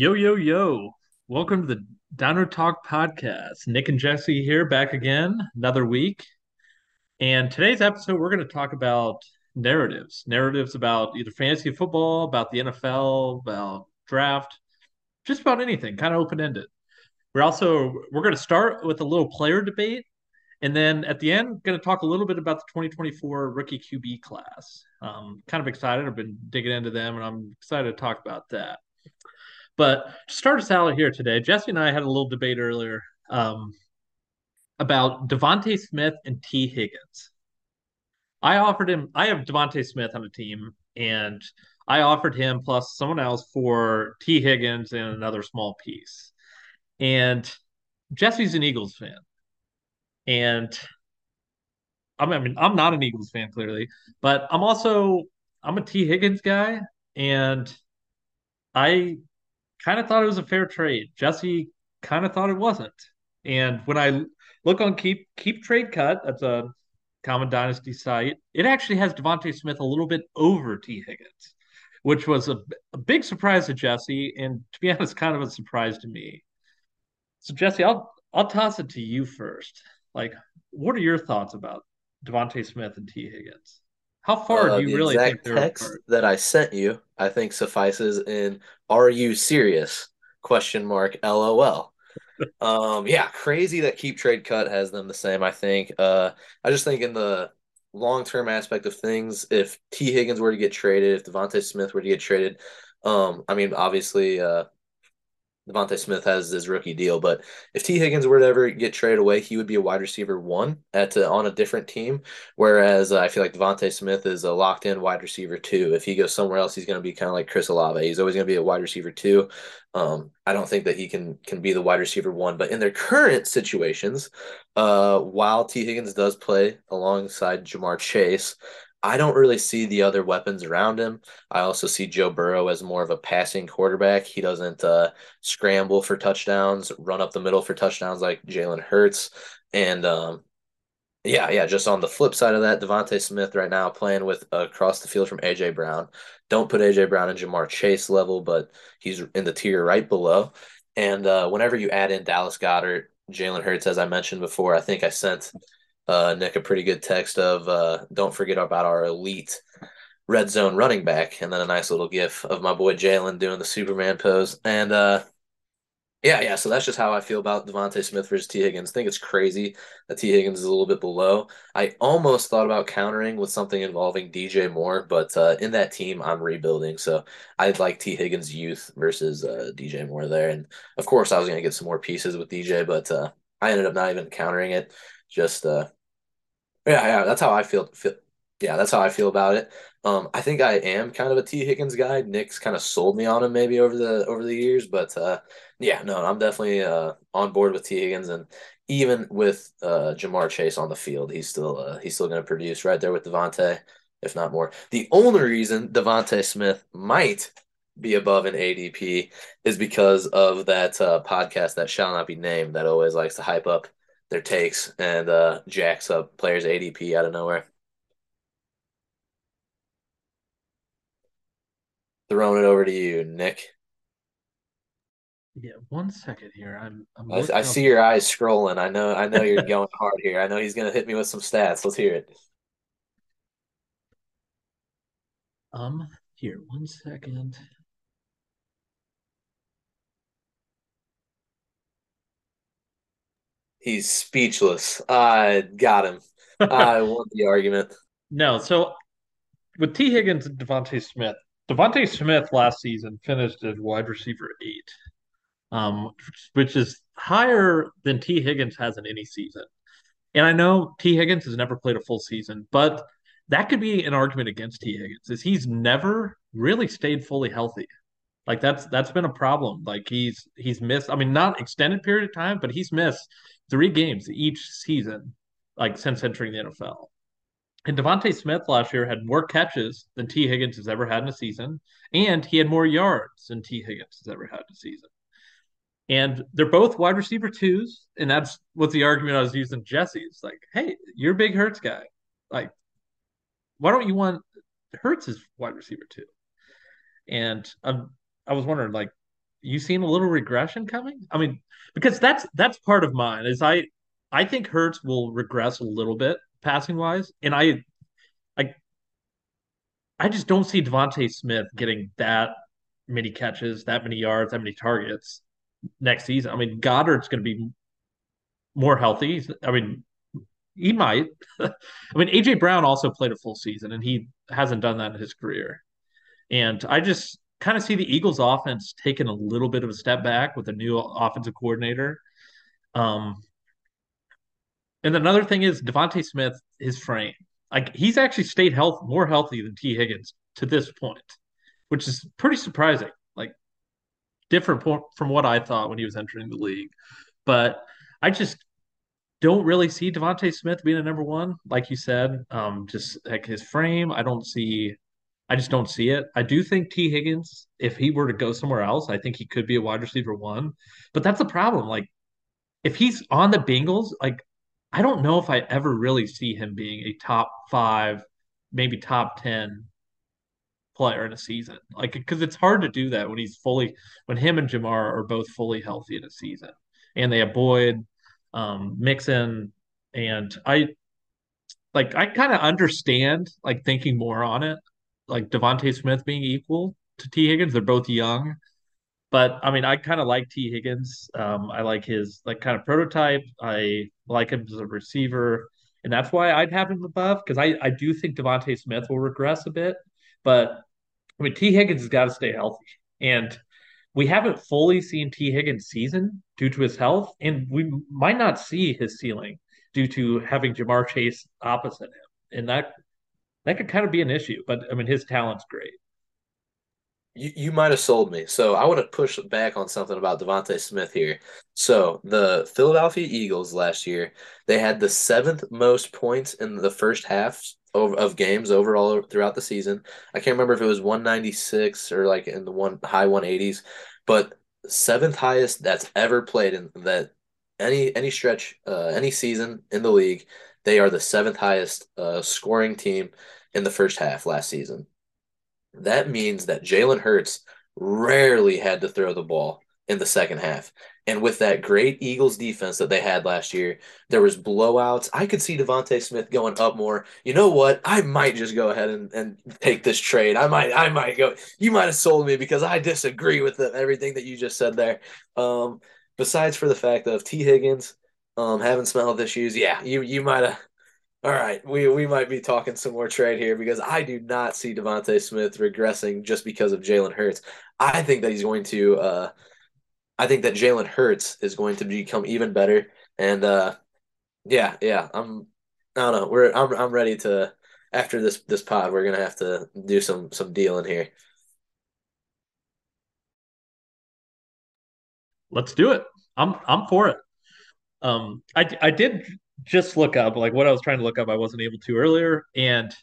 Yo, yo, yo. Welcome to the Dino Talk podcast. Nick and Jesse here back again, another week. And today's episode, we're going to talk about narratives narratives about either fantasy football, about the NFL, about draft, just about anything, kind of open ended. We're also we're going to start with a little player debate, and then at the end, going to talk a little bit about the 2024 rookie QB class. Um, kind of excited. I've been digging into them, and I'm excited to talk about that. But to start us out here today, Jesse and I had a little debate earlier um, about DeVonta Smith and Tee Higgins. I offered him. I have DeVonta Smith on the team, and I offered him plus someone else for Tee Higgins and another small piece. And Jesse's an Eagles fan, and I mean I'm not an Eagles fan clearly, but I'm also I'm a Tee Higgins guy, and I kind of thought it was a fair trade. Jesse kind of thought it wasn't. And when I look on Keep Keep Trade Cut, that's a common dynasty site, it actually has DeVonta Smith a little bit over Tee Higgins, which was a, a big surprise to Jesse, and to be honest, kind of a surprise to me. So Jesse, I'll I'll toss it to you first. Like, what are your thoughts about DeVonta Smith and Tee Higgins? How far Uh, do you really think they're text apart? that I sent you, I think suffices in "Are you serious?" question mark LOL. Um, yeah, crazy that Keep Trade Cut has them the same. I think. Uh, I just think in the long term aspect of things, if Tee Higgins were to get traded, if DeVonta Smith were to get traded, um, I mean, obviously, uh, DeVonta Smith has his rookie deal, but if Tee Higgins were to ever get traded away, he would be a wide receiver one at uh, on a different team. Whereas uh, I feel like DeVonta Smith is a locked in wide receiver two. If he goes somewhere else, he's going to be kind of like Chris Olave. He's always going to be a wide receiver two. Um, I don't think that he can can be the wide receiver one. But in their current situations, uh, while Tee Higgins does play alongside Ja'Marr Chase, I don't really see the other weapons around him. I also see Joe Burrow as more of a passing quarterback. He doesn't uh, scramble for touchdowns, run up the middle for touchdowns like Jalen Hurts. And um, yeah, yeah, just on the flip side of that, DeVonta Smith right now playing with uh, across the field from AJ Brown. Don't put AJ Brown in Ja'Marr Chase level, but he's in the tier right below. And uh, whenever you add in Dallas Goedert, Jalen Hurts, as I mentioned before, I think I sent uh, Nick a pretty good text of uh, don't forget about our elite red zone running back, and then a nice little gif of my boy Jalen doing the Superman pose. And uh, yeah, yeah. So that's just how I feel about DeVonta Smith versus Tee Higgins. I think it's crazy that Tee Higgins is a little bit below. I almost thought about countering with something involving DJ Moore, but uh, in that team, I'm rebuilding. So I'd like Tee Higgins' youth versus uh, DJ Moore there. And of course, I was going to get some more pieces with DJ, but uh, I ended up not even countering it. Just, uh, yeah, yeah. That's how I feel. feel yeah, that's how I feel about it. Um, I think I am kind of a Tee Higgins guy. Nick's kind of sold me on him maybe over the over the years, but uh, yeah, no, I'm definitely uh, on board with Tee Higgins, and even with uh, Ja'Marr Chase on the field, he's still uh, he's still going to produce right there with DeVonta, if not more. The only reason DeVonta Smith might be above an ADP is because of that uh, podcast that shall not be named that always likes to hype up their takes and uh, jacks up players' ADP out of nowhere. Throwing it over to you, Nick. Yeah, one second here. I'm I'm I, I up see your eyes scrolling. I know I know you're going hard here. I know he's gonna hit me with some stats. Let's hear it. um here one second. He's speechless. I got him. I won the argument. No, so with Tee Higgins and DeVonta Smith, DeVonta Smith last season finished as wide receiver eight, um, which is higher than Tee Higgins has in any season. And I know Tee Higgins has never played a full season, but that could be an argument against Tee Higgins, is he's never really stayed fully healthy. Like that's that's been a problem. Like he's he's missed, I mean, not extended period of time, but he's missed three games each season, like since entering the NFL. And DeVonta Smith last year had more catches than Tee Higgins has ever had in a season, and he had more yards than Tee Higgins has ever had in a season. And they're both wide receiver twos, and that's what the argument I was using. Jesse's like, hey, you're a big Hurts guy. Like, why don't you want Hurts as wide receiver two? And I'm, I was wondering, like, you seen a little regression coming? I mean, because that's that's part of mine is I I think Hurts will regress a little bit passing wise, and I I I just don't see DeVonta Smith getting that many catches, that many yards, that many targets next season. I mean, Goedert's going to be more healthy. I mean, he might. I mean, AJ Brown also played a full season, and he hasn't done that in his career. And I just kind of see the Eagles' offense taking a little bit of a step back with a new offensive coordinator. Um, and another thing is DeVonta Smith, his frame. Like he's actually stayed health more healthy than Tee Higgins to this point, which is pretty surprising. Like different from what I thought when he was entering the league. But I just don't really see DeVonta Smith being a number one, like you said. Um, just like his frame, I don't see. I just don't see it. I do think Tee Higgins, if he were to go somewhere else, I think he could be a wide receiver one. But that's the problem. Like, if he's on the Bengals, like, I don't know if I ever really see him being a top five, maybe top ten player in a season. Like, because it's hard to do that when he's fully, when him and Ja'Marr are both fully healthy in a season, and they have Boyd, um, Mixon, and I like I kind of understand like thinking more on it, like DeVonta Smith being equal to Tee Higgins. They're both young, but I mean I kind of like Tee Higgins. Um, I like his like kind of prototype. I like him as a receiver, and that's why I'd have him above because I I do think DeVonta Smith will regress a bit, but I mean Tee Higgins has got to stay healthy and we haven't fully seen Tee Higgins' season due to his health, and we might not see his ceiling due to having Ja'Marr Chase opposite him, and that that could kind of be an issue. But I mean, his talent's great. You, you might have sold me. So I want to push back on something about DeVonta Smith here. So the Philadelphia Eagles last year, they had the seventh most points in the first half of, of games overall throughout the season. I can't remember if it was 196 or like in the one high 180s, but seventh highest that's ever played in that any any stretch uh, any season in the league. They are the seventh highest uh, scoring team in the first half last season. That means that Jalen Hurts rarely had to throw the ball in the second half. And with that great Eagles defense that they had last year, there was blowouts. I could see DeVonta Smith going up more. You know what? I might just go ahead and, and take this trade. I might I might go. You might have sold me because I disagree with the, everything that you just said there. Um, besides for the fact of Tee Higgins um, having some health issues, yeah, you you might have. All right, we we might be talking some more trade here because I do not see DeVonta Smith regressing just because of Jalen Hurts. I think that he's going to. Uh, I think that Jalen Hurts is going to become even better. And uh, yeah, yeah, I'm. I don't know. We're I'm I'm ready to after this this pod. We're gonna have to do some some dealing here. Let's do it. I'm I'm for it. Um, I I did just look up like what I was trying to look up. I wasn't able to earlier, and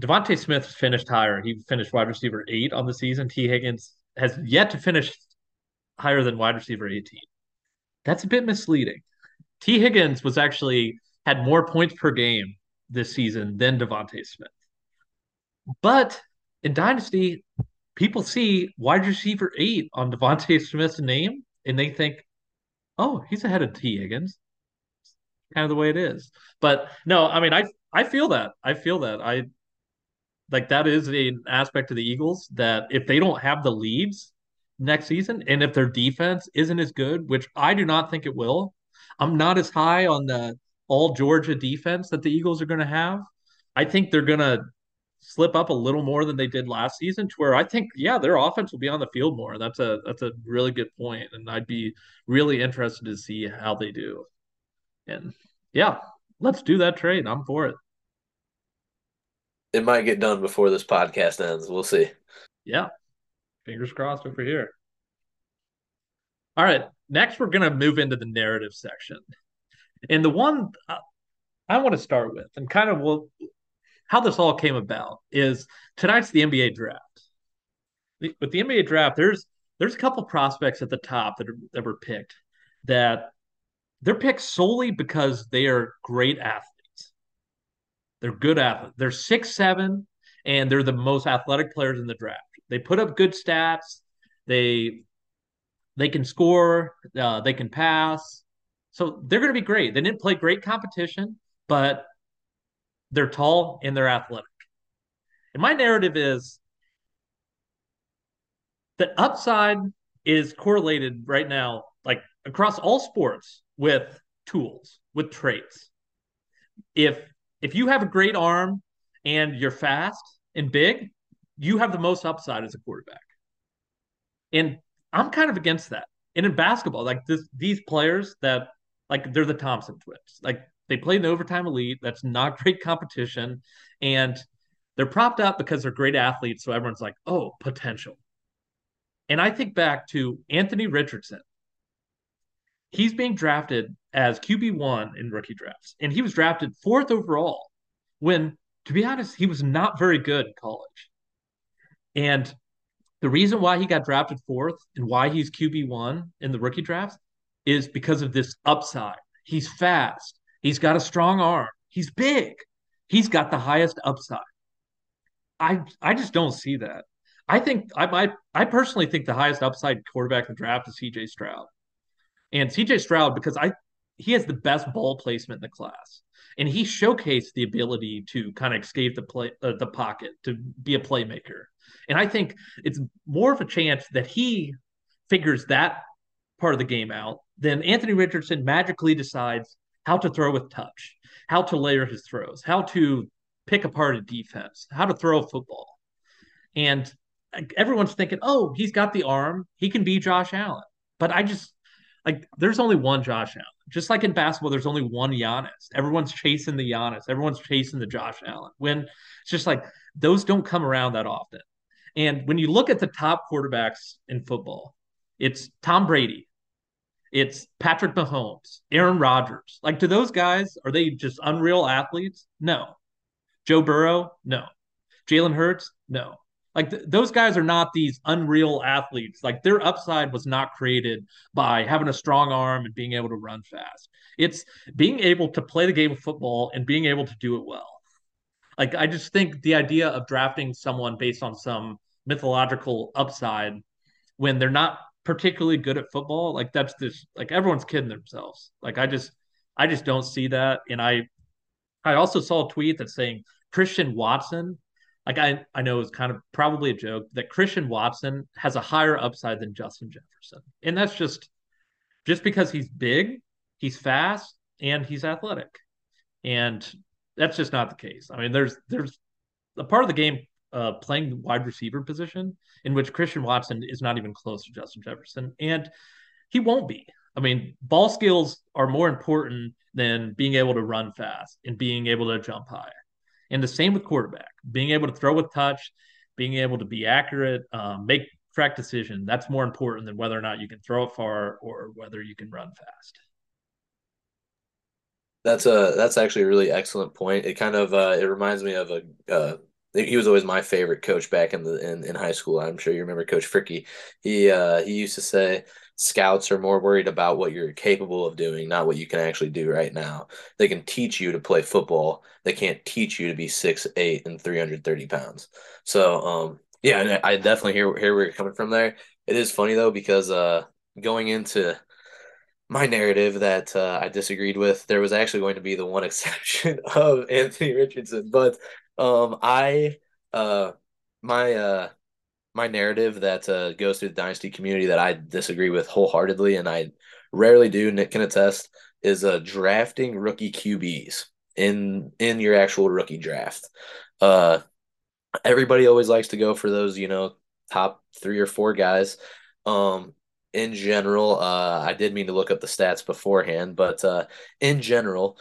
DeVonta Smith finished higher. He finished wide receiver eight on the season. Tee Higgins has yet to finish higher than wide receiver 18. That's a bit misleading. Tee Higgins was actually had more points per game this season than DeVonta Smith. But in Dynasty, people see wide receiver eight on DeVonta Smith's name and they think, oh, he's ahead of Tee Higgins. Kind of the way it is. But no, I mean, I I feel that. I feel that. I like that is an aspect of the Eagles that if they don't have the leads, next season. And if their defense isn't as good, which I do not think it will, I'm not as high on the all Georgia defense that the Eagles are going to have. I think they're going to slip up a little more than they did last season to where I think yeah their offense will be on the field more. That's a that's a really good point and I'd be really interested to see how they do. And yeah let's do that trade. I'm for it. It might get done before this podcast ends. We'll see. Yeah. Fingers crossed over here. All right. Next, we're going to move into the narrative section. And the one uh, I want to start with, and kind of will, how this all came about, is tonight's the NBA draft. With the NBA draft, there's there's a couple prospects at the top that are, that were picked that they're picked solely because they are great athletes. They're good athletes. They're six seven, and they're the most athletic players in the draft. They put up good stats. They they can score, uh, they can pass. So they're going to be great. They didn't play great competition, but they're tall and they're athletic. And my narrative is that upside is correlated right now, like across all sports, with tools, with traits. If if you have a great arm and you're fast and big, you have the most upside as a quarterback. And I'm kind of against that. And in basketball, like this, these players that like they're the Thompson twins. Like they play in the overtime elite. That's not great competition. And they're propped up because they're great athletes. So everyone's like, oh, potential. And I think back to Anthony Richardson. He's being drafted as QB1 in rookie drafts, and he was drafted fourth overall when, to be honest, he was not very good in college. And the reason why he got drafted fourth and why he's QB1 in the rookie drafts is because of this upside. He's fast, he's got a strong arm, he's big, he's got the highest upside. I I just don't see that. I think I I, I personally think the highest upside quarterback in the draft is CJ Stroud. And CJ Stroud, because I he has the best ball placement in the class. And he showcased the ability to kind of escape the play uh, the pocket, to be a playmaker. And I think it's more of a chance that he figures that part of the game out than Anthony Richardson magically decides how to throw with touch, how to layer his throws, how to pick apart a defense, how to throw a football. And everyone's thinking, oh, he's got the arm. He can be Josh Allen. But I just like there's only one Josh Allen. Just like in basketball, there's only one Giannis. Everyone's chasing the Giannis. Everyone's chasing the Josh Allen. When it's just like those don't come around that often. And when you look at the top quarterbacks in football, it's Tom Brady, it's Patrick Mahomes, Aaron Rodgers. Like, do those guys are they just unreal athletes? No. Joe Burrow? No. Jalen Hurts? No. Like th- those guys are not these unreal athletes. Like their upside was not created by having a strong arm and being able to run fast. It's being able to play the game of football and being able to do it well. Like I just think the idea of drafting someone based on some mythological upside when they're not particularly good at football, like that's just like everyone's kidding themselves. Like I just I just don't see that. And I I also saw a tweet that's saying Christian Watson, like I I know it's kind of probably a joke that Christian Watson has a higher upside than Justin Jefferson. And that's just just because he's big, he's fast, and he's athletic. And that's just not the case. I mean, there's there's a part of the game uh, playing the wide receiver position in which Christian Watson is not even close to Justin Jefferson, and he won't be. I mean, ball skills are more important than being able to run fast and being able to jump high. And the same with quarterback, being able to throw with touch, being able to be accurate, um, make correct decision. That's more important than whether or not you can throw it far or whether you can run fast. That's a that's actually a really excellent point. It kind of uh, it reminds me of a uh, he was always my favorite coach back in the in, in high school. I'm sure you remember Coach Fricky. He uh, he used to say scouts are more worried about what you're capable of doing, not what you can actually do right now. They can teach you to play football. They can't teach you to be six eight and 330 pounds. So um yeah, I definitely hear hear where you're coming from there. It is funny though because uh going into my narrative that uh, I disagreed with. There was actually going to be the one exception of Anthony Richardson, but um, I uh, my uh, my narrative that uh, goes through the dynasty community that I disagree with wholeheartedly, and I rarely do. Nick can attest is uh, drafting rookie QBs in in your actual rookie draft. Uh, everybody always likes to go for those, you know, top three or four guys. Um, in general, uh, I did mean to look up the stats beforehand, but uh, in general,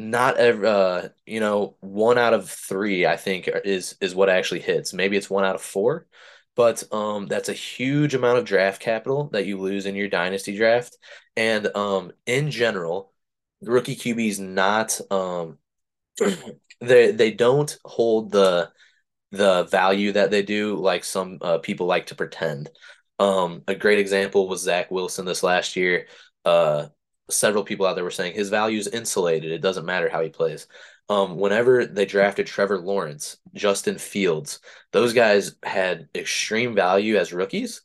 not every, uh, you know, one out of three, I think, is is what actually hits. Maybe it's one out of four, but um, that's a huge amount of draft capital that you lose in your dynasty draft. And um, in general, rookie QBs not um, they they don't hold the the value that they do like some uh, people like to pretend. Um, a great example was Zach Wilson this last year. Uh, several people out there were saying his value is insulated. It doesn't matter how he plays. um, whenever they drafted Trevor Lawrence, Justin Fields, those guys had extreme value as rookies,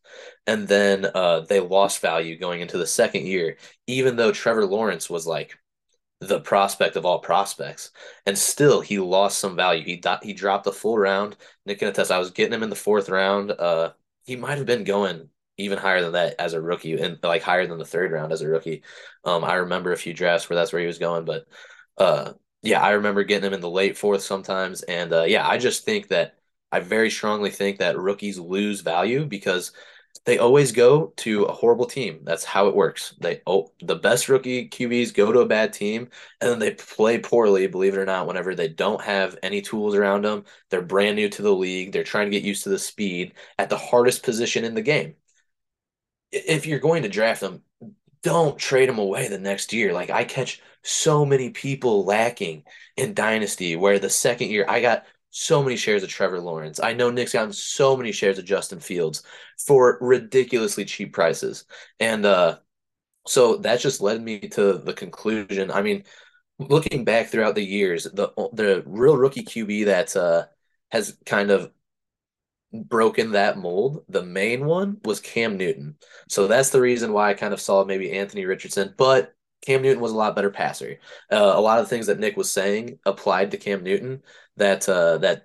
and then uh, they lost value going into the second year, even though Trevor Lawrence was like the prospect of all prospects, and still he lost some value. He do- he dropped the full round. Nick can attest. I was getting him in the fourth round. Uh, he might have been going even higher than that as a rookie, and like higher than the third round as a rookie. Um, I remember a few drafts where that's where he was going, but uh, yeah, I remember getting him in the late fourth sometimes, and uh, yeah, I just think that I very strongly think that rookies lose value because they always go to a horrible team. That's how it works. They oh, the best rookie QBs go to a bad team and then they play poorly, believe it or not, whenever they don't have any tools around them. They're brand new to the league. They're trying to get used to the speed at the hardest position in the game. If you're going to draft them, don't trade them away the next year. Like I catch so many people lacking in Dynasty where the second year I got so many shares of Trevor Lawrence. I know Nick's gotten so many shares of Justin Fields for ridiculously cheap prices. And uh, so that just led me to the conclusion. I mean, looking back throughout the years, the the real rookie QB that uh, has kind of broken that mold, the main one was Cam Newton. So that's the reason why I kind of saw maybe Anthony Richardson, but Cam Newton was a lot better passer. Uh, a lot of the things that Nick was saying applied to Cam Newton that uh, that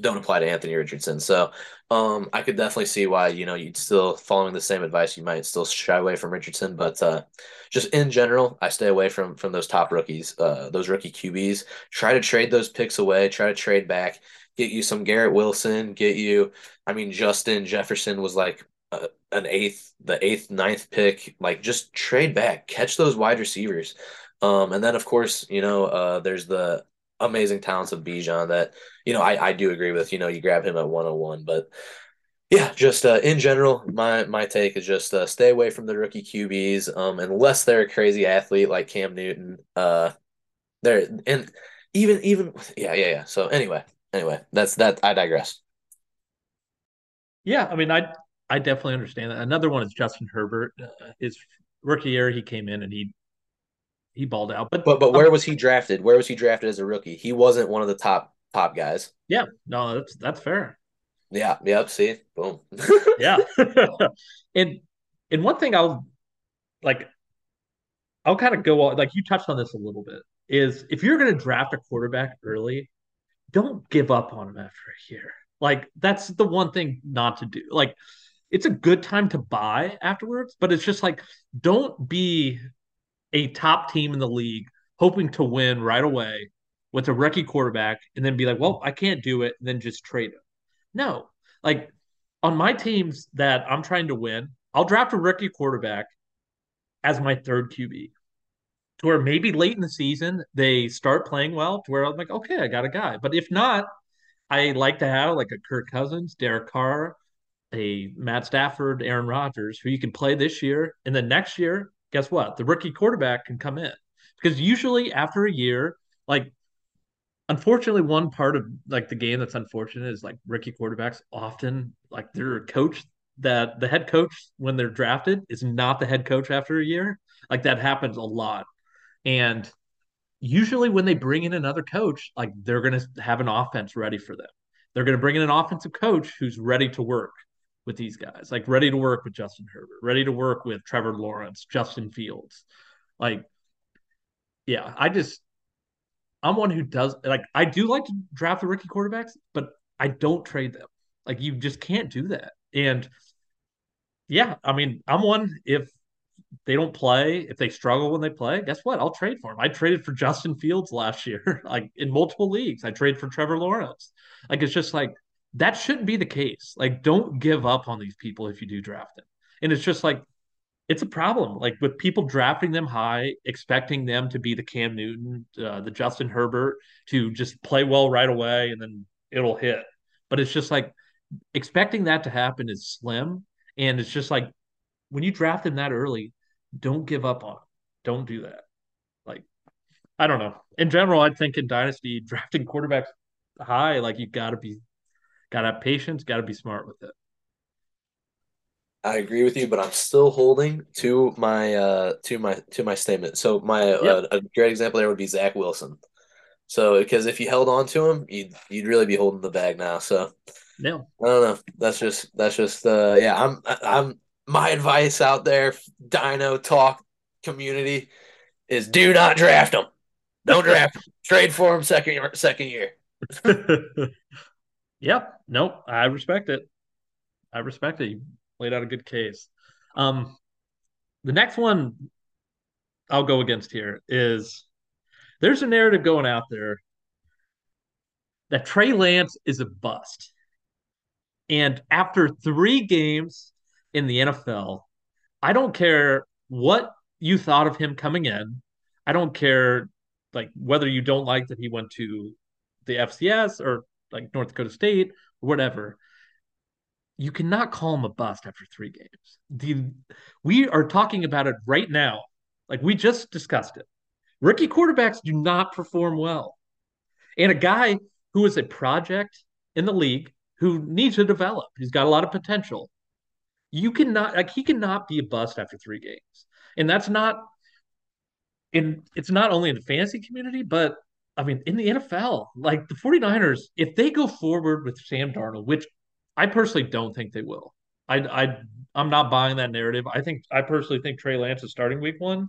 don't apply to Anthony Richardson. So um, I could definitely see why you know you'd still following the same advice. You might still shy away from Richardson, but uh, just in general, I stay away from from those top rookies, uh, those rookie QBs. Try to trade those picks away. Try to trade back. Get you some Garrett Wilson. Get you. I mean, Justin Jefferson was like uh, an eighth, the eighth, ninth pick. Like just trade back, catch those wide receivers. Um, and then of course, you know, uh, there's the amazing talents of Bijan that, you know, I, I do agree with, you know, you grab him at 101, but yeah, just uh, in general, my my take is just uh, stay away from the rookie QBs, um, unless they're a crazy athlete like Cam Newton. Uh, they're and even even yeah yeah yeah. So anyway, anyway, that's that. I digress. Yeah, I mean, I I definitely understand that. Another one is Justin Herbert. Uh, his rookie year, he came in and he he balled out. But but but where um, was he drafted? Where was he drafted as a rookie? He wasn't one of the top top guys. Yeah, no, that's that's fair. Yeah. Yep. See, boom. yeah. and and one thing I'll like, I'll kind of go on. Like you touched on this a little bit. Is if you're going to draft a quarterback early, don't give up on him after a year. Like that's the one thing not to do. Like it's a good time to buy afterwards, but it's just like don't be a top team in the league hoping to win right away with a rookie quarterback and then be like, well, I can't do it, and then just trade him. No, like on my teams that I'm trying to win, I'll draft a rookie quarterback as my third QB. To where maybe late in the season they start playing well, to where I'm like, okay, I got a guy. But if not, I like to have like a Kirk Cousins, Derek Carr, a Matt Stafford, Aaron Rodgers, who you can play this year, and then next year guess what? The rookie quarterback can come in because usually after a year, like unfortunately, one part of like the game that's unfortunate is like rookie quarterbacks often like their coach that the head coach when they're drafted is not the head coach after a year. Like that happens a lot. And usually when they bring in another coach, like they're going to have an offense ready for them. They're going to bring in an offensive coach who's ready to work with these guys, like ready to work with Justin Herbert, ready to work with Trevor Lawrence, Justin Fields. Like, yeah, I just, I'm one who does, like, I do like to draft the rookie quarterbacks, but I don't trade them. Like, you just can't do that. And yeah, I mean, I'm one, if they don't play, if they struggle when they play, guess what? I'll trade for them. I traded for Justin Fields last year, like in multiple leagues. I traded for Trevor Lawrence. Like, it's just like, that shouldn't be the case. Like, don't give up on these people if you do draft them. And it's just like, it's a problem. Like with people drafting them high, expecting them to be the Cam Newton, uh, the Justin Herbert, to just play well right away and then it'll hit. But it's just like expecting that to happen is slim. And it's just like when you draft them that early, don't give up on. Don't do that. Like, I don't know. In general, I think in Dynasty, drafting quarterbacks high, like you got to be Got to have patience. Got to be smart with it. I agree with you, but I'm still holding to my uh to my to my statement. So my uh, yep. uh, a great example there would be Zach Wilson. So because if you held on to him, you'd you'd really be holding the bag now. So No. I don't know. That's just that's just uh yeah. I'm I'm my advice out there, Dino Talk community, is do not draft him. Don't draft him. Trade for him second year, second year. yep. Nope. I respect it. I respect it. You laid out a good case. Um, the next one I'll go against here is there's a narrative going out there that Trey Lance is a bust. And after three games in the NFL, I don't care what you thought of him coming in. I don't care like whether you don't like that he went to the FCS or like North Dakota State or whatever. You cannot call him a bust after three games. The, we are talking about it right now. Like we just discussed it. Rookie quarterbacks do not perform well. And a guy who is a project in the league who needs to develop, he's got a lot of potential. You cannot, like, he cannot be a bust after three games. And that's not in, it's not only in the fantasy community, but I mean, in the NFL, like the 49ers, if they go forward with Sam Darnold, which I personally don't think they will, I, I, I'm not buying that narrative. I think, I personally think Trey Lance is starting week one,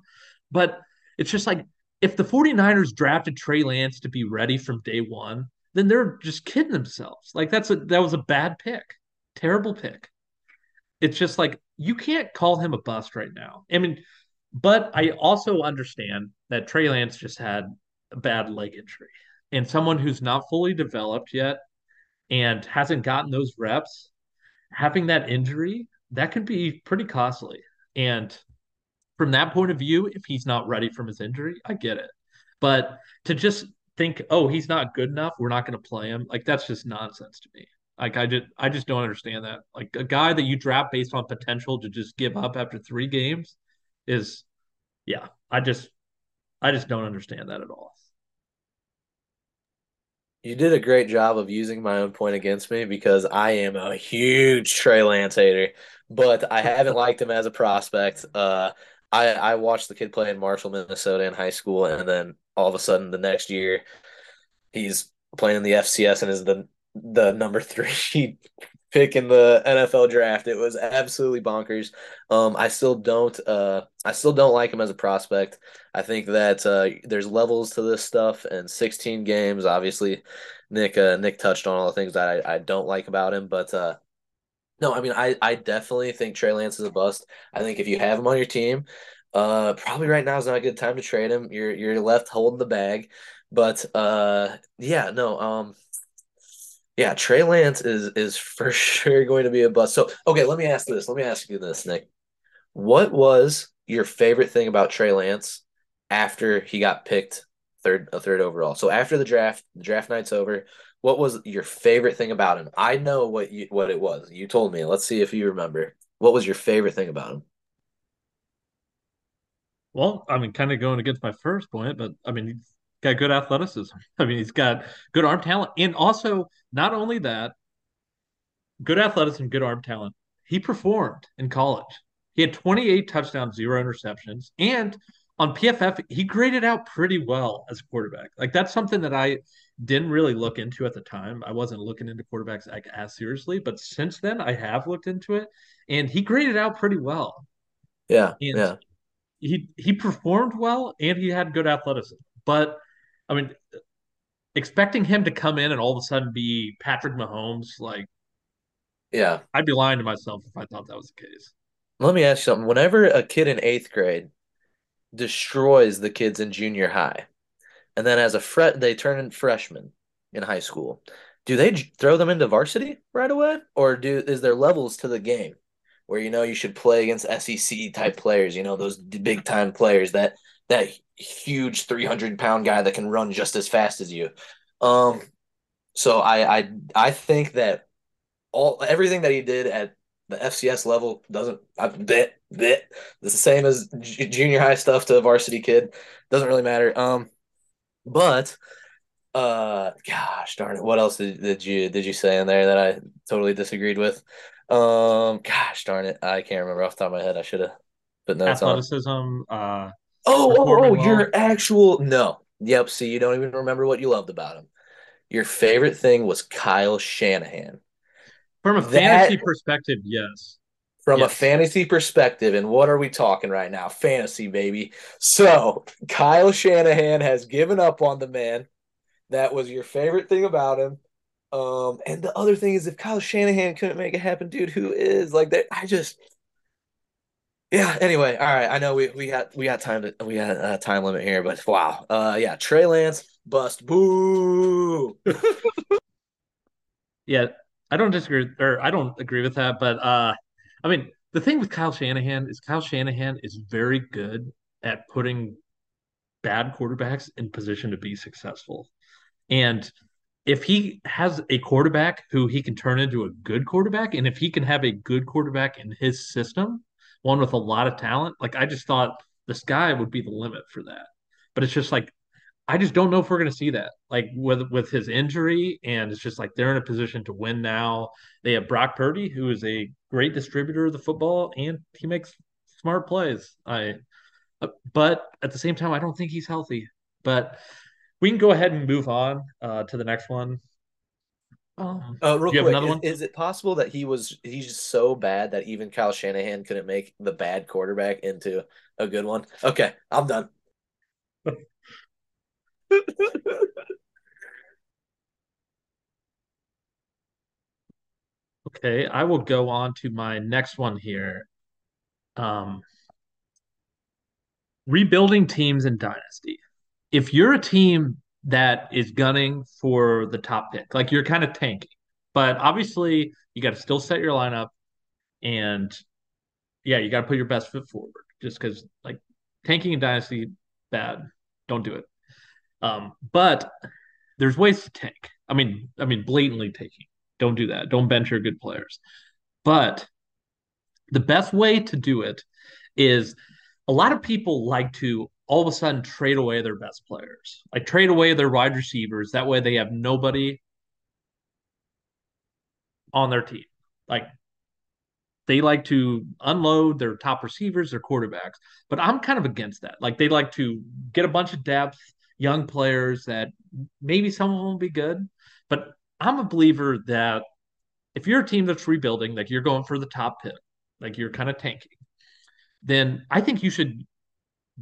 but it's just like if the 49ers drafted Trey Lance to be ready from day one, then they're just kidding themselves. Like that's a that was a bad pick. Terrible pick. It's just like you can't call him a bust right now. I mean, but I also understand that Trey Lance just had a bad leg injury. And someone who's not fully developed yet and hasn't gotten those reps, having that injury, that can be pretty costly. And from that point of view, if he's not ready from his injury, I get it. But to just think, oh, he's not good enough, we're not going to play him, like that's just nonsense to me. Like I just I just don't understand that. Like a guy that you draft based on potential to just give up after three games is yeah, I just I just don't understand that at all. You did a great job of using my own point against me because I am a huge Trey Lance hater, but I haven't liked him as a prospect. Uh, I I watched the kid play in Marshall, Minnesota in high school, and then all of a sudden the next year he's playing in the FCS and is the the number three pick in the NFL draft. It was absolutely bonkers. Um, I still don't uh, I still don't like him as a prospect. I think that uh, there's levels to this stuff, and 16 games. Obviously, Nick uh, Nick touched on all the things that I, I don't like about him, but uh, no, I mean I I definitely think Trey Lance is a bust. I think if you have him on your team, uh, probably right now is not a good time to trade him. You're you're left holding the bag, but uh, yeah, no, um. Yeah, Trey Lance is is for sure going to be a bust. So, okay, let me ask this. Let me ask you this, Nick. What was your favorite thing about Trey Lance after he got picked third a third overall? So after the draft, the draft night's over. What was your favorite thing about him? I know what you what it was. You told me. Let's see if you remember. What was your favorite thing about him? Well, I mean, kind of going against my first point, but I mean, got good athleticism. I mean, he's got good arm talent, and also not only that, good athleticism, good arm talent. He performed in college. He had 28 touchdowns, zero interceptions, and on PFF, he graded out pretty well as a quarterback. Like that's something that I didn't really look into at the time. I wasn't looking into quarterbacks like as seriously, but since then I have looked into it, and he graded out pretty well. Yeah, And yeah. he he performed well, and he had good athleticism. But I mean, expecting him to come in and all of a sudden be Patrick Mahomes, like Yeah. I'd be lying to myself if I thought that was the case. Let me ask you something. Whenever a kid in eighth grade destroys the kids in junior high, and then as a fret they turn in freshmen in high school, do they throw them into varsity right away, or do is there levels to the game where you know you should play against SEC type players, you know those big time players that that huge three hundred pound guy that can run just as fast as you. Um, so I I I think that all everything that he did at the FCS level doesn't I bit bit the same as j- junior high stuff to a varsity kid. Doesn't really matter. Um but uh gosh darn it what else did, did you did you say in there that I totally disagreed with? Um gosh darn it I can't remember off the top of my head. I should have put notes on. Athleticism, uh, oh oh oh your actual no Yep. See, you don't even remember what you loved about him. Your favorite thing was Kyle Shanahan. From a That- fantasy perspective, yes. From a fantasy perspective, and what are we talking right now? Fantasy, baby. So Kyle Shanahan has given up on the man. That was your favorite thing about him. Um, and the other thing is, if Kyle Shanahan couldn't make it happen, dude, who is like that? I just, yeah. Anyway, all right. I know we we got we got time to we got a time limit here, but wow. Uh, yeah. Trey Lance bust. Boo. Yeah, I don't disagree or I don't agree with that, but uh I mean, the thing with Kyle Shanahan is Kyle Shanahan is very good at putting bad quarterbacks in position to be successful. And if he has a quarterback who he can turn into a good quarterback, and if he can have a good quarterback in his system, one with a lot of talent, like I just thought the sky would be the limit for that. But it's just like I just don't know if we're going to see that. Like with with his injury, and it's just like they're in a position to win now. They have Brock Purdy, who is a great distributor of the football, and he makes smart plays. I, uh, but at the same time, I don't think he's healthy. But we can go ahead and move on uh, to the next one. Um, Uh, real Do you have quick, another is, is it possible that he was he's just so bad that even Kyle Shanahan couldn't make the bad quarterback into a good one? Okay, I'm done. okay, I will go on to my next one here. Um, rebuilding teams in Dynasty. If you're a team that is gunning for the top pick, like you're kind of tanking, but obviously you got to still set your lineup and yeah, you got to put your best foot forward just because like tanking in Dynasty, bad. Don't do it. Um, but there's ways to tank. I mean, I mean, blatantly tanking. Don't do that. Don't bench your good players. But the best way to do it is a lot of people like to all of a sudden trade away their best players, like trade away their wide receivers. That way they have nobody on their team. Like they like to unload their top receivers, their quarterbacks. But I'm kind of against that. Like they like to get a bunch of depth, young players that maybe some of them will be good. But I'm a believer that if you're a team that's rebuilding, like you're going for the top pick, like you're kind of tanking, then I think you should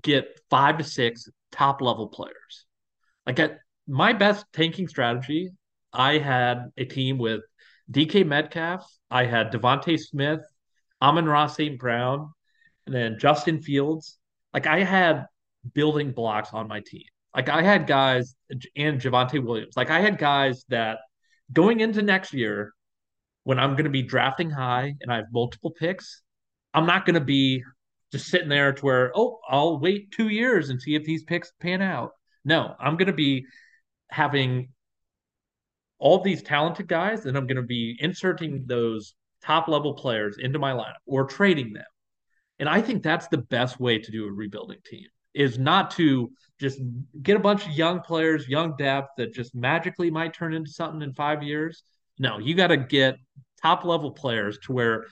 get five to six top level players. Like at my best tanking strategy, I had a team with DK Metcalf, I had DeVonta Smith, Amon-Ra St. Brown, and then Justin Fields. Like I had building blocks on my team. Like I had guys and Javonte Williams. Like I had guys that going into next year, when I'm going to be drafting high and I have multiple picks, I'm not going to be just sitting there to where, oh, I'll wait two years and see if these picks pan out. No, I'm going to be having all these talented guys and I'm going to be inserting those top level players into my lineup or trading them. And I think that's the best way to do a rebuilding team is not to just get a bunch of young players, young depth that just magically might turn into something in five years. No, you got to get top level players to where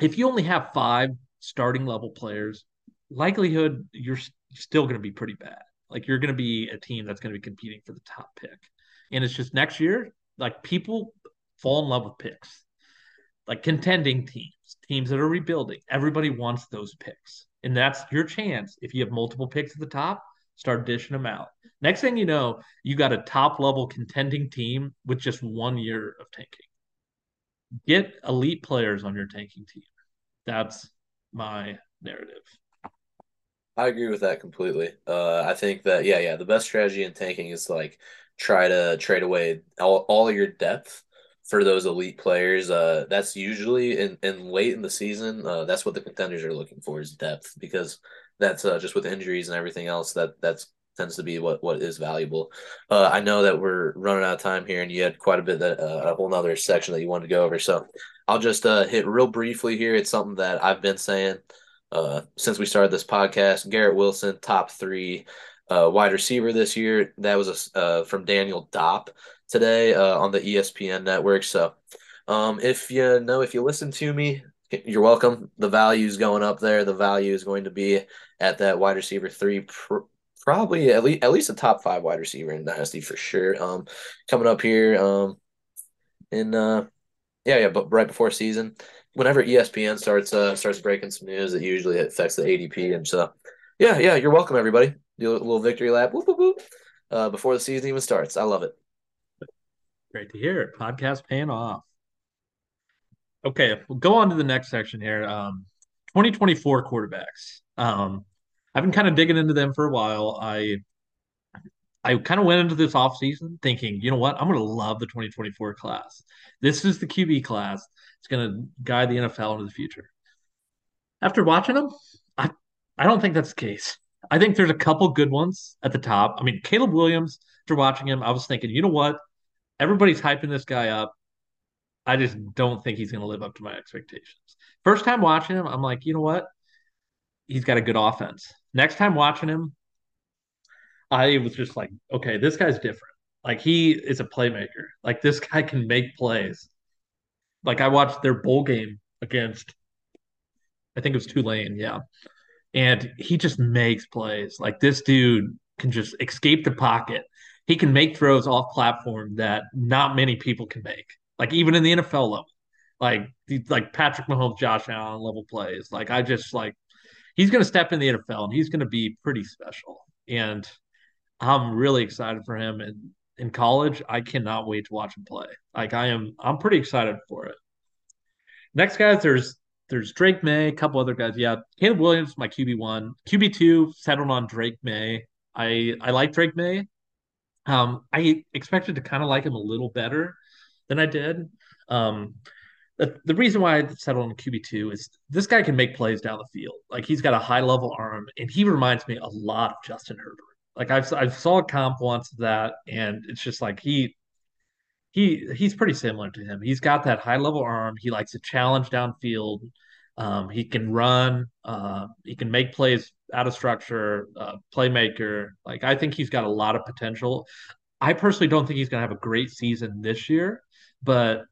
if you only have five starting level players, likelihood you're still going to be pretty bad. Like you're going to be a team that's going to be competing for the top pick. And it's just next year, like people fall in love with picks, like contending teams, teams that are rebuilding. Everybody wants those picks. And that's your chance. If you have multiple picks at the top, start dishing them out. Next thing you know, you got a top level contending team with just one year of tanking. Get elite players on your tanking team. That's my narrative. I agree with that completely. Uh, I think that yeah, yeah, the best strategy in tanking is like try to trade away all, all your depth for those elite players. Uh, that's usually in, in late in the season. Uh, that's what the contenders are looking for is depth because that's uh, just with injuries and everything else that that's tends to be what what is valuable. Uh, I know that we're running out of time here, and you had quite a bit that uh, a whole nother section that you wanted to go over. So I'll just uh, hit real briefly here. It's something that I've been saying uh, since we started this podcast. Garrett Wilson, top three uh, wide receiver this year. That was a, uh, from Daniel Dopp today on the ESPN network. So um, if you know, if you listen to me, you're welcome. The value is going up there. The value is going to be at that wide receiver three pr- probably at least at least a top five wide receiver in Dynasty for sure. Um, coming up here, um, in uh, yeah, yeah, but right before season, whenever ESPN starts uh starts breaking some news, it usually affects the ADP, and so yeah, yeah, you're welcome, everybody. Do a little victory lap, whoop, whoop, whoop, uh, before the season even starts. I love it. Great to hear it. Podcast paying off. Okay, we'll go on to the next section here. Um, 2024 quarterbacks. Um, I've been kind of digging into them for a while. I I kind of went into this offseason thinking, you know what, I'm going to love the 2024 class. This is the QB class. It's going to guide the NFL into the future. After watching them, I I don't think that's the case. I think there's a couple good ones at the top. I mean, Caleb Williams. After watching him, I was thinking, you know what, everybody's hyping this guy up. I just don't think he's going to live up to my expectations. First time watching him, I'm like, you know what? He's got a good offense. Next time watching him, I was just like, okay, this guy's different. Like he is a playmaker. Like this guy can make plays. Like I watched their bowl game against, I think it was Tulane, yeah, and he just makes plays. Like this dude can just escape the pocket. He can make throws off platform that not many people can make like even in the NFL level, like like Patrick Mahomes, Josh Allen level plays. Like I just like he's going to step in the NFL and he's going to be pretty special. And I'm really excited for him. And in college, I cannot wait to watch him play. Like I am, I'm pretty excited for it. Next guys, there's there's Drake Maye, a couple other guys. Yeah, Caleb Williams, my QB one, QB two, settled on Drake Maye. I I like Drake Maye. Um, I expected to kind of like him a little better than I did. Um, the, the reason why I settled on QB2 is this guy can make plays down the field. Like he's got a high level arm, and he reminds me a lot of Justin Herbert. Like I've I saw a comp once of that, and it's just like he he he's pretty similar to him. He's got that high level arm. He likes to challenge downfield. Um, he can run. Uh, he can make plays out of structure. Uh, playmaker. Like I think he's got a lot of potential. I personally don't think he's going to have a great season this year but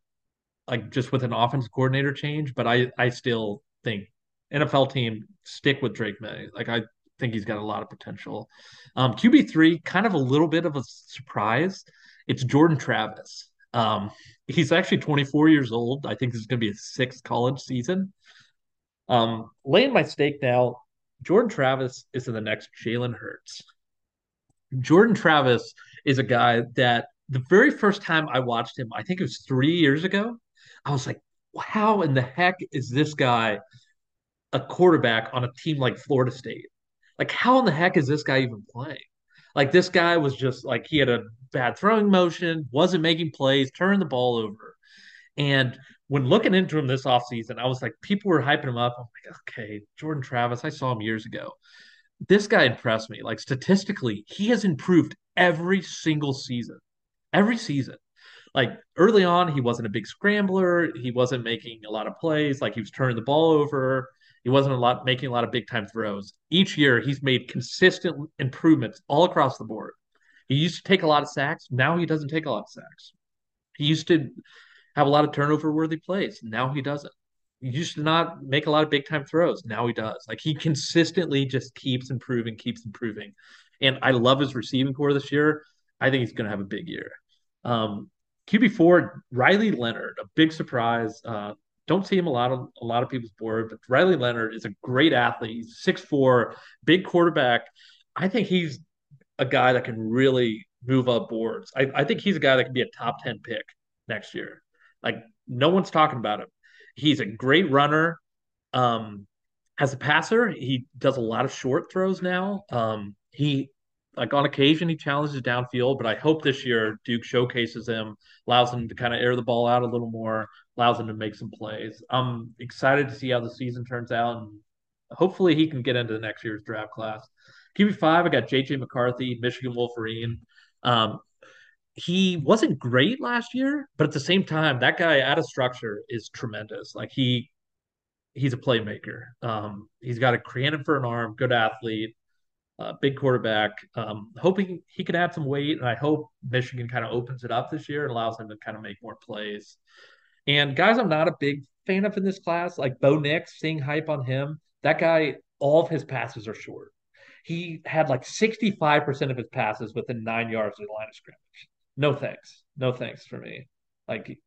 like just with an offensive coordinator change. But I I still think NFL team stick with Drake Maye. Like I think he's got a lot of potential. Um, QB three, kind of a little bit of a surprise. It's Jordan Travis. Um, he's actually 24 years old. I think this is going to be his sixth college season. Um, laying my stake now. Jordan Travis is in the next Jalen Hurts. Jordan Travis is a guy that the very first time I watched him, I think it was three years ago, I was like, how in the heck is this guy a quarterback on a team like Florida State? Like, how in the heck is this guy even playing? Like, this guy was just like, he had a bad throwing motion, wasn't making plays, turned the ball over. And when looking into him this offseason, I was like, people were hyping him up. I'm like, okay, Jordan Travis, I saw him years ago. This guy impressed me. Like, statistically, he has improved every single season every season. Like early on, he wasn't a big scrambler. He wasn't making a lot of plays. Like he was turning the ball over. He wasn't a lot making a lot of big time throws. Each year, he's made consistent improvements all across the board. He used to take a lot of sacks. Now he doesn't take a lot of sacks. He used to have a lot of turnover worthy plays. Now he doesn't. He used to not make a lot of big time throws. Now he does. Like he consistently just keeps improving, keeps improving. And I love his receiving corps this year. I think he's going to have a big year. Um, QB4, Riley Leonard, a big surprise. Uh, don't see him a lot of a lot of people's board, but Riley Leonard is a great athlete. He's six four, big quarterback. I think he's a guy that can really move up boards. I, I think he's a guy that can be a top 10 pick next year. Like no one's talking about him. He's a great runner. Um, as a passer, he does a lot of short throws now. Um, he like on occasion he challenges downfield, but I hope this year Duke showcases him, allows him to kind of air the ball out a little more, allows him to make some plays. I'm excited to see how the season turns out, and hopefully he can get into the next year's draft class. QB five, I got JJ McCarthy, Michigan Wolverine. Um, he wasn't great last year, but at the same time, that guy out of structure is tremendous. Like he he's a playmaker. Um, he's got a creative for an arm, good athlete uh, big quarterback. Um, hoping he can add some weight, and I hope Michigan kind of opens it up this year and allows him to kind of make more plays. And guys, I'm not a big fan of in this class, like Bo Nix, seeing hype on him. That guy, all of his passes are short. he had like 65% of his passes within nine yards of the line of scrimmage. No thanks. No thanks for me. Like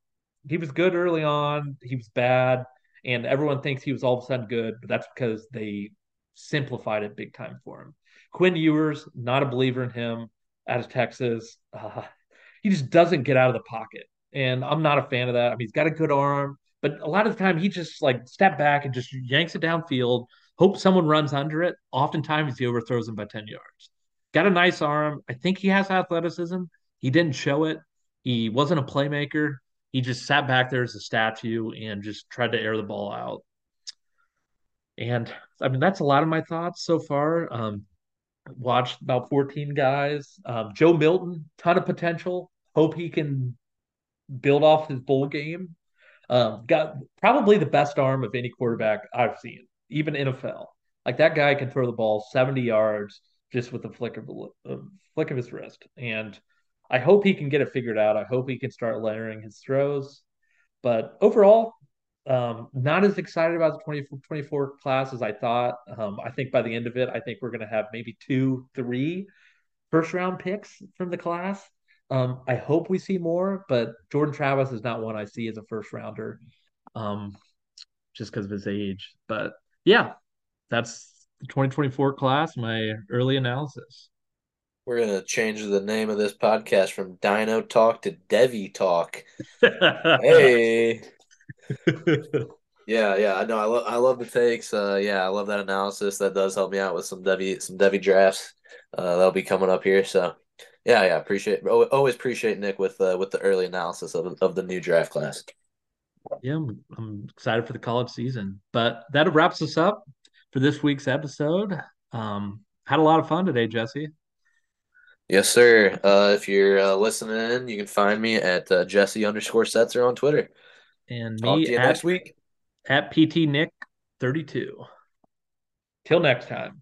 he was good early on, he was bad, and everyone thinks he was all of a sudden good, but that's because they simplified it big time for him. Quinn Ewers, not a believer in him out of Texas. Uh, he just doesn't get out of the pocket. And I'm not a fan of that. I mean, he's got a good arm, but a lot of the time he just like step back and just yanks it downfield, hope someone runs under it. Oftentimes he overthrows him by 10 yards. Got a nice arm. I think he has athleticism. He didn't show it. He wasn't a playmaker. He just sat back there as a statue and just tried to air the ball out. And I mean, that's a lot of my thoughts so far. Um, watched about 14 guys. Um, Joe Milton, ton of potential. Hope he can build off his bowl game. Um, got probably the best arm of any quarterback I've seen, even NFL. Like that guy can throw the ball 70 yards just with a flick of a flick of his wrist. And I hope he can get it figured out. I hope he can start layering his throws. But overall, um, not as excited about the 2024 class as I thought. Um, I think by the end of it, I think we're going to have maybe two, three first round picks from the class. Um, I hope we see more, but Jordan Travis is not one I see as a first rounder, um, just because of his age. But yeah, that's the 2024 class. My early analysis. We're gonna change the name of this podcast from Dino Talk to Devy Talk. hey. yeah, yeah, I know. I love, I love the takes. Uh, yeah, I love that analysis. That does help me out with some Devy, some Devy drafts. Uh, that'll be coming up here. So yeah, yeah, appreciate always appreciate Nick with uh, with the early analysis of of the new draft class. Yeah, I'm, I'm excited for the college season. But that wraps us up for this week's episode. Um, had a lot of fun today, Jesse. Yes, sir. Uh, if you're uh, listening, you can find me at uh, Jesse underscore Setzer on Twitter. And me at, next week at PT Nick thirty two. Till next time.